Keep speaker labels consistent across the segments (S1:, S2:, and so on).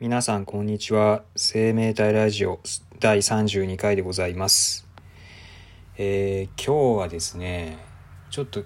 S1: 皆さんこんにちは。生命体ラジオ第32回でございます。えー、今日はですねちょっと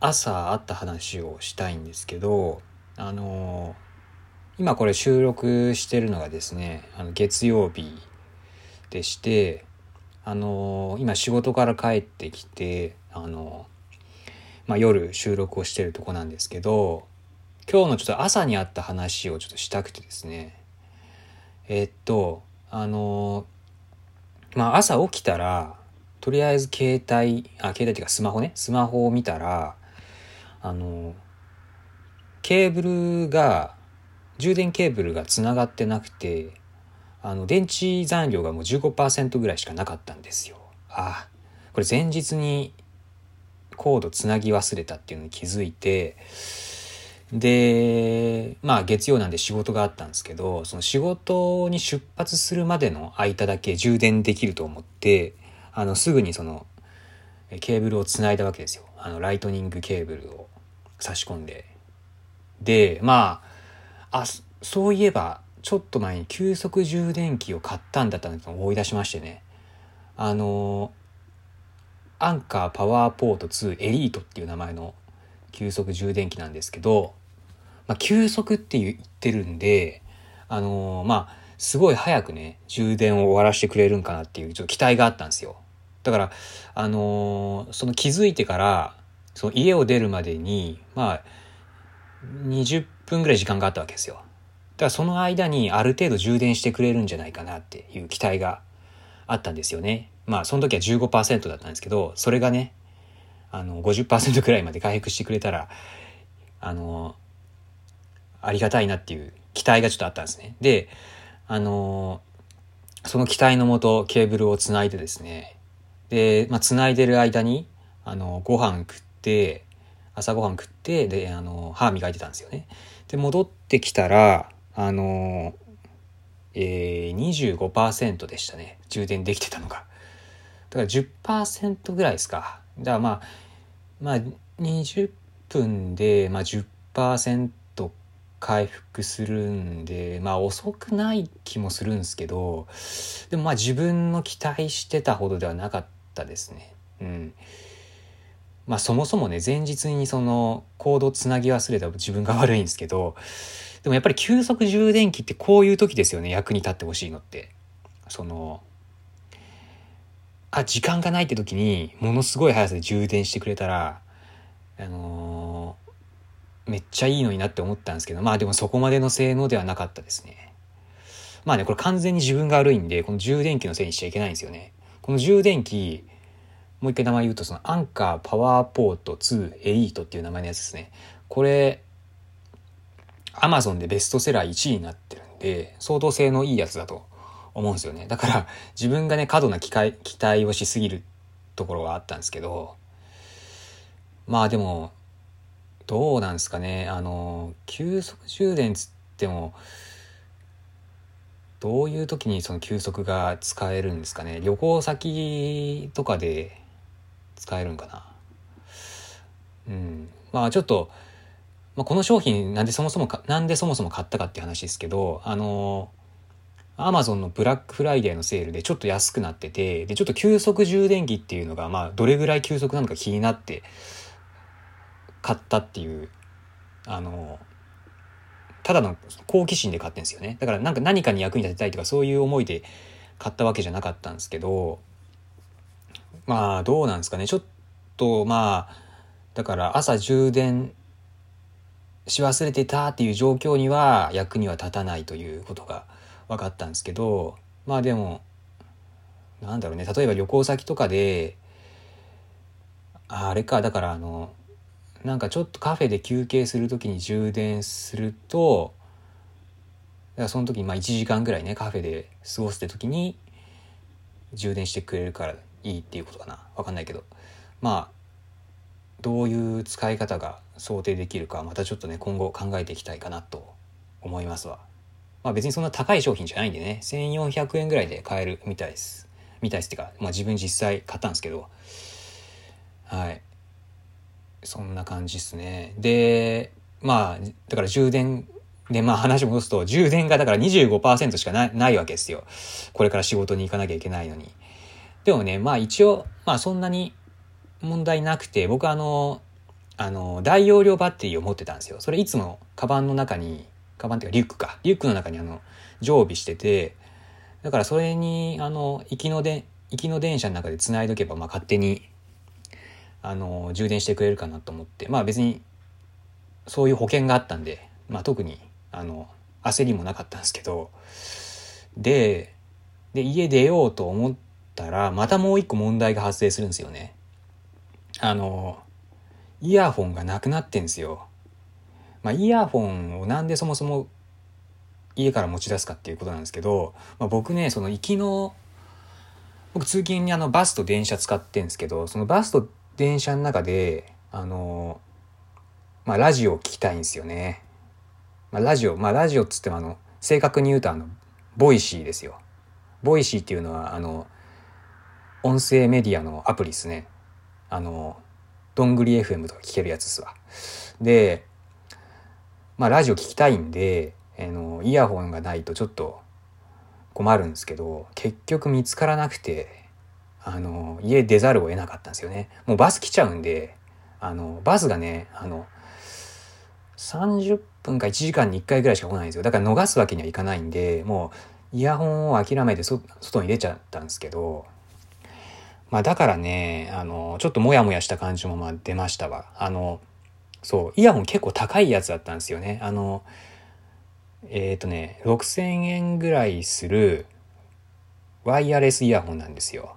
S1: 朝あった話をしたいんですけどあのー、今これ収録してるのがですねあの月曜日でしてあのー、今仕事から帰ってきてあのまあ、夜収録をしてるとこなんですけど今日のちょっと朝にあった話をちょっとしたくてですねえ、っとあのまあ朝起きたらとりあえず携帯あ携帯っていうかスマホねスマホを見たらあのケーブルが充電ケーブルがつながってなくてあの電池残量がもう15%ぐらいしかなかったんですよ。あこれ前日にコードつなぎ忘れたっていうのに気づいてで、まあ月曜なんで仕事があったんですけど、その仕事に出発するまでの間だけ充電できると思って、あの、すぐにその、ケーブルをつないだわけですよ。あの、ライトニングケーブルを差し込んで。で、まあ、あ、そういえば、ちょっと前に急速充電器を買ったんだったんだと思い出しましてね。あの、アンカーパワーポート2エリートっていう名前の急速充電器なんですけど、まあ、急速って言ってるんで、あのー、まあ、すごい早くね、充電を終わらせてくれるんかなっていうちょっと期待があったんですよ。だから、あのー、その気づいてから、その家を出るまでに、まあ、20分ぐらい時間があったわけですよ。だからその間にある程度充電してくれるんじゃないかなっていう期待があったんですよね。まあその時は15%だったんですけど、それがね、あの50%くらいまで回復してくれたら、あのありがたいなっていう期待がちょっとあったんですね。で、あのー、その期待のもとケーブルをつないでですね、で、まあ、つないでる間に、あの、ご飯食って、朝ごはん食って、で、あの、歯磨いてたんですよね。で、戻ってきたら、あの、えー、25%でしたね。充電できてたのが。だから10%ぐらいですか。だからまあ、まあ、20分で、まあ10%回復するんで、まあ遅くない気もするんですけど、でもまあ自分の期待してたほどではなかったですね。うん。まあそもそもね、前日にそのコードつなぎ忘れた自分が悪いんですけど、でもやっぱり急速充電器ってこういう時ですよね、役に立ってほしいのって。その、あ、時間がないって時にものすごい速さで充電してくれたら、あのーめっちゃいいのになって思ったんですけど、まあでもそこまでの性能ではなかったですね。まあね、これ完全に自分が悪いんで、この充電器のせいにしちゃいけないんですよね。この充電器、もう一回名前言うと、そのアンカーパワーポート2エリートっていう名前のやつですね。これ、アマゾンでベストセラー1位になってるんで、相当性能いいやつだと思うんですよね。だから自分がね、過度な期待期待をしすぎるところがあったんですけど、まあでも、どうなんですかね。あの、急速充電つっても、どういう時にその急速が使えるんですかね。旅行先とかで使えるんかな。うん。まあちょっと、まあ、この商品なんでそもそもか、なんでそもそも買ったかって話ですけど、あの、アマゾンのブラックフライデーのセールでちょっと安くなってて、で、ちょっと急速充電器っていうのが、まあ、どれぐらい急速なのか気になって、買ったっていうあのただの好奇心で買ってんですよね。だからなんか何かに役に立てたいとかそういう思いで買ったわけじゃなかったんですけどまあどうなんですかね。ちょっとまあだから朝充電し忘れてたっていう状況には役には立たないということが分かったんですけどまあでもなんだろうね。例えば旅行先とかであれかだからあのなんかちょっとカフェで休憩する時に充電するとだからその時にまあ1時間ぐらいねカフェで過ごすって時に充電してくれるからいいっていうことかな。分かんないけど。まあどういう使い方が想定できるかまたちょっとね今後考えていきたいかなと思いますわ。まあ別にそんな高い商品じゃないんでね。1400円ぐらいで買えるみたいです。みたいですっていうか、まあ、自分実際買ったんですけど。はい。そんな感じっすね。で、まあ、だから充電で、まあ話戻すと、充電がだから25%しかないないわけですよ。これから仕事に行かなきゃいけないのに。でもね、まあ一応、まあそんなに問題なくて、僕あの、あの、大容量バッテリーを持ってたんですよ。それいつもカバンの中に、カバンっていうかリュックか。リュックの中にあの、常備してて、だからそれに、あの、行きので、行きの電車の中で繋いどけば、まあ勝手に、あの、充電してくれるかなと思って、まあ別に、そういう保険があったんで、まあ特に、あの、焦りもなかったんですけど、で、で、家出ようと思ったら、またもう一個問題が発生するんですよね。あの、イヤホンがなくなってんですよ。まあ、イヤホンをなんでそもそも家から持ち出すかっていうことなんですけど、まあ、僕ね、その行きの、僕通勤にあのバスと電車使ってんですけど、そのバスと電車の中で、あの、まあラジオを聞きたいんですよね。まあラジオ、まあラジオっつってもあの、正確に言うとあの、ボイシーですよ。ボイシーっていうのはあの、音声メディアのアプリですね。あの、どんぐり FM とか聞けるやつですわ。で、まあラジオ聞きたいんで、あの、イヤホンがないとちょっと困るんですけど、結局見つからなくて、あの、家出ざるを得なかったんですよね。もうバス来ちゃうんで、あの、バスがね、あの、30分か1時間に1回ぐらいしか来ないんですよ。だから逃すわけにはいかないんで、もうイヤホンを諦めて外に出ちゃったんですけど、まあだからね、あの、ちょっとモヤモヤした感じもまあ出ましたわ。あの、そう、イヤホン結構高いやつだったんですよね。あの、えっ、ー、とね、6000円ぐらいするワイヤレスイヤホンなんですよ。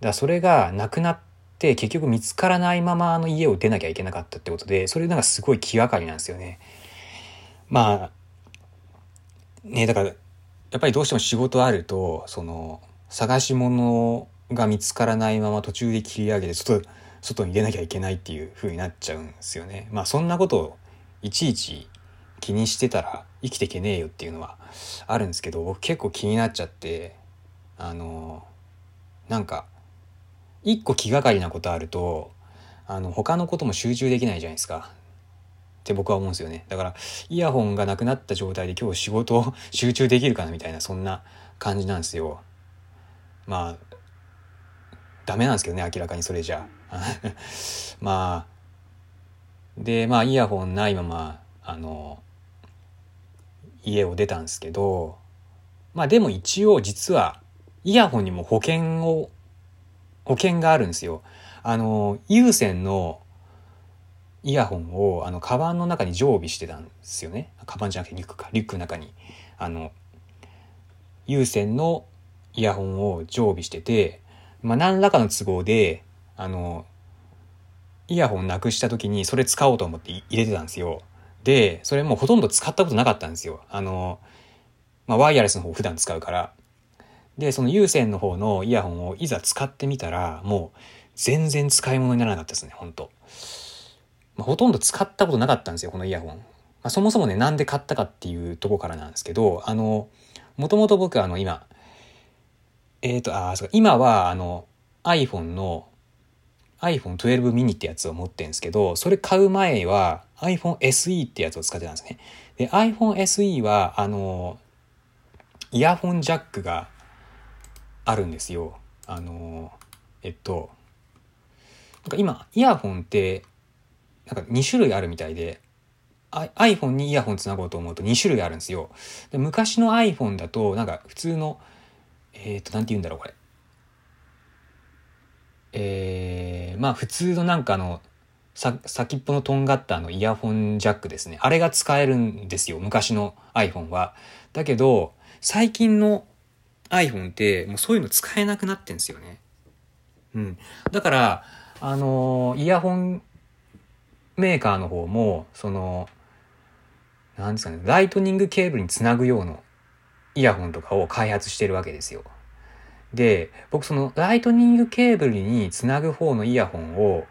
S1: だそれがなくなって結局見つからないままあの家を出なきゃいけなかったってことで、それなんかすごい気がかりなんですよね。まあ、ね、だから、やっぱりどうしても仕事あると、その、探し物が見つからないまま途中で切り上げて外、外に出なきゃいけないっていう風になっちゃうんですよね。まあそんなことをいちいち気にしてたら生きていけねえよっていうのはあるんですけど、僕結構気になっちゃって、あの、なんか、一個気がかりなことあると、あの、他のことも集中できないじゃないですか。って僕は思うんですよね。だから、イヤホンがなくなった状態で今日仕事を集中できるかなみたいな、そんな感じなんですよ。まあ、ダメなんですけどね、明らかにそれじゃ。まあ、で、まあ、イヤホンないまま、あの、家を出たんですけど、まあでも一応実は、イヤホンにも保険を、保険があるんですよ。あの、有線のイヤホンを、あの、カバンの中に常備してたんですよね。カバンじゃなくてリュックか。リュックの中に。あの、有線のイヤホンを常備してて、まあ、何らかの都合で、あの、イヤホンなくした時にそれ使おうと思って入れてたんですよ。で、それもうほとんど使ったことなかったんですよ。あの、まあ、ワイヤレスの方普段使うから。で、その有線の方のイヤホンをいざ使ってみたら、もう全然使い物にならなかったですね、本当まあ、ほとんど使ったことなかったんですよ、このイヤホン。まあ、そもそもね、なんで買ったかっていうとこからなんですけど、あの、もともと僕あの今、えっ、ー、と、あ、そうか今はあの iPhone の iPhone 12 mini ってやつを持ってるんですけど、それ買う前は iPhone SE ってやつを使ってたんですね。で、iPhone SE は、あの、イヤホンジャックがあるんですよ。あの、えっと、なんか今、イヤホンって、なんか2種類あるみたいで、iPhone にイヤホンつなごうと思うと2種類あるんですよ。で昔の iPhone だと、なんか普通のえっ、ー、と、なんて言うんだろう、これ。えー、まあ普通のなんかあの、さ、先っぽのとんがったあのイヤホンジャックですね。あれが使えるんですよ。昔の iPhone は。だけど、最近の iPhone ってもうそういうの使えなくなってんですよね。うん。だから、あのイヤホンメーカーの方も、その、なんですかね、ライトニングケーブルにつなぐようなイヤホンとかを開発してるわけですよ。で、僕そのライトニングケーブルにつなぐ方のイヤホンを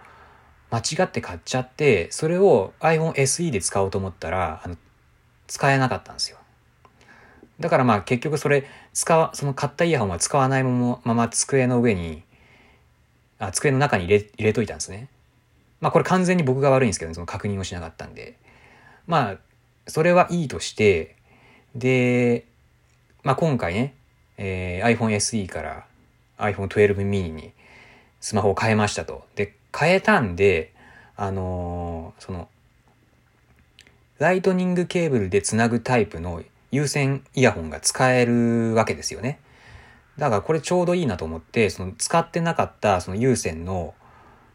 S1: 間違って買っちゃって、それを iPhone SE で使おうと思ったら、あの、使えなかったんですよ。だからまあ結局それ、使わ、その買ったイヤホンは使わないまま机の上に、あ、机の中に入れ、入れといたんですね。まあこれ完全に僕が悪いんですけど、ねその確認をしなかったんで。まあ、それはいいとして、で、まあ、今回ね、えー、iPhone SE から iPhone 12 mini にスマホを変えましたと。で、変えたんで、あのー、その、ライトニングケーブルでつなぐタイプの有線イヤホンが使えるわけですよね。だからこれちょうどいいなと思って、その使ってなかったその有線の、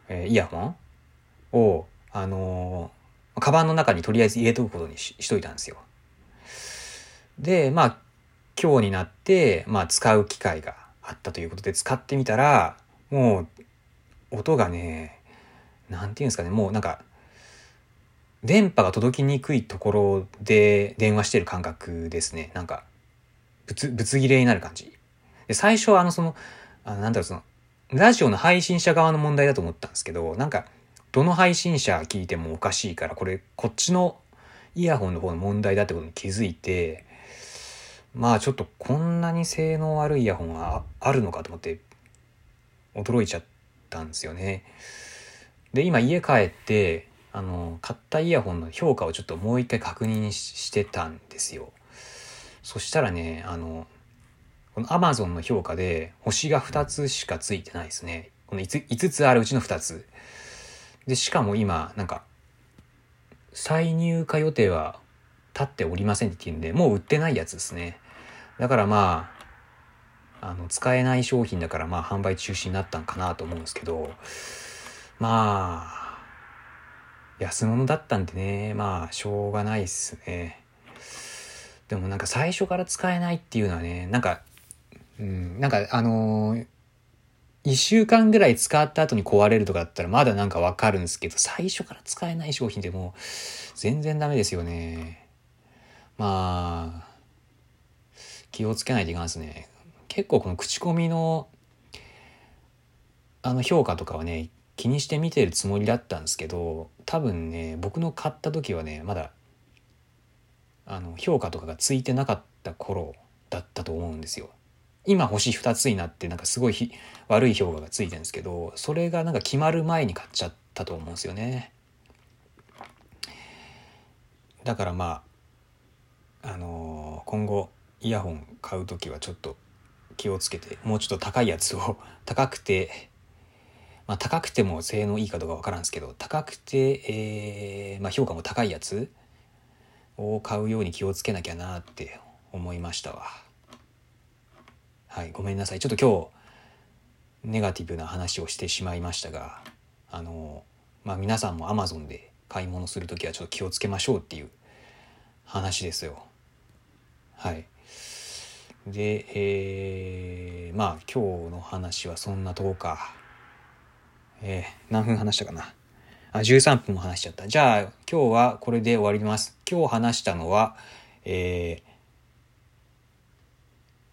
S1: え、イヤホンを、あのー、カバンの中にとりあえず入れとくことにししといたんですよ。で、まあ、今日になって、まあ、使う機会があったということで使ってみたら、もう、音がね、なんていうんですかね、もうなんか、電波が届きにくいところで電話してる感覚ですね。なんか、ぶつ、ぶつ切れになる感じ。で、最初はあの、その、あのなんだろう、その、ラジオの配信者側の問題だと思ったんですけど、なんか、どの配信者聞いてもおかしいから、これ、こっちのイヤホンの方の問題だってことに気づいて、まあちょっとこんなに性能悪いイヤホンはあるのかと思って驚いちゃったんですよね。で、今家帰って、あの、買ったイヤホンの評価をちょっともう一回確認してたんですよ。そしたらね、あの、この Amazon の評価で星が2つしかついてないですね。この 5, 5つあるうちの2つ。で、しかも今、なんか、再入荷予定は立っておりませんって言うんで、もう売ってないやつですね。だからまあ、あの、使えない商品だからまあ販売中止になったんかなと思うんですけど、まあ、安物だったんでね、まあ、しょうがないっすね。でもなんか最初から使えないっていうのはね、なんか、うん、なんかあのー、一週間ぐらい使った後に壊れるとかだったらまだなんかわかるんですけど、最初から使えない商品でも全然ダメですよね。まあ、気をつけないといけないですね。結構この口コミの、あの評価とかはね、気にして見てるつもりだったんですけど、多分ね、僕の買った時はね、まだ、あの、評価とかがついてなかった頃だったと思うんですよ。今星2つになってなんかすごい悪い評価がついてるんですけど、それがなんか決まる前に買っちゃったと思うんですよね。だからまあ、あのー、今後、イヤホン買う時はちょっと気をつけてもうちょっと高いやつを高くてまあ高くても性能いいかどうかわからんですけど高くて、えー、まあ、評価も高いやつを買うように気をつけなきゃなって思いましたわ。はいごめんなさい。ちょっと今日ネガティブな話をしてしまいましたがあのまあ皆さんも Amazon で買い物する時はちょっと気をつけましょうっていう話ですよ。はい。で、えー、まあ今日の話はそんなとこか。えー、何分話したかな？あ、13分も話しちゃった。じゃあ今日はこれで終わります。今日話したのは、えー、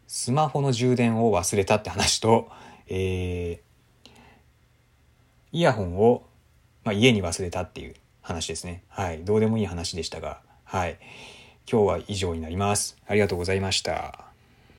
S1: スマホの充電を忘れたって話と、えー、イヤホンを、まあ、家に忘れたっていう話ですね。はい。どうでもいい話でしたが、はい。今日は以上になります。ありがとうございました。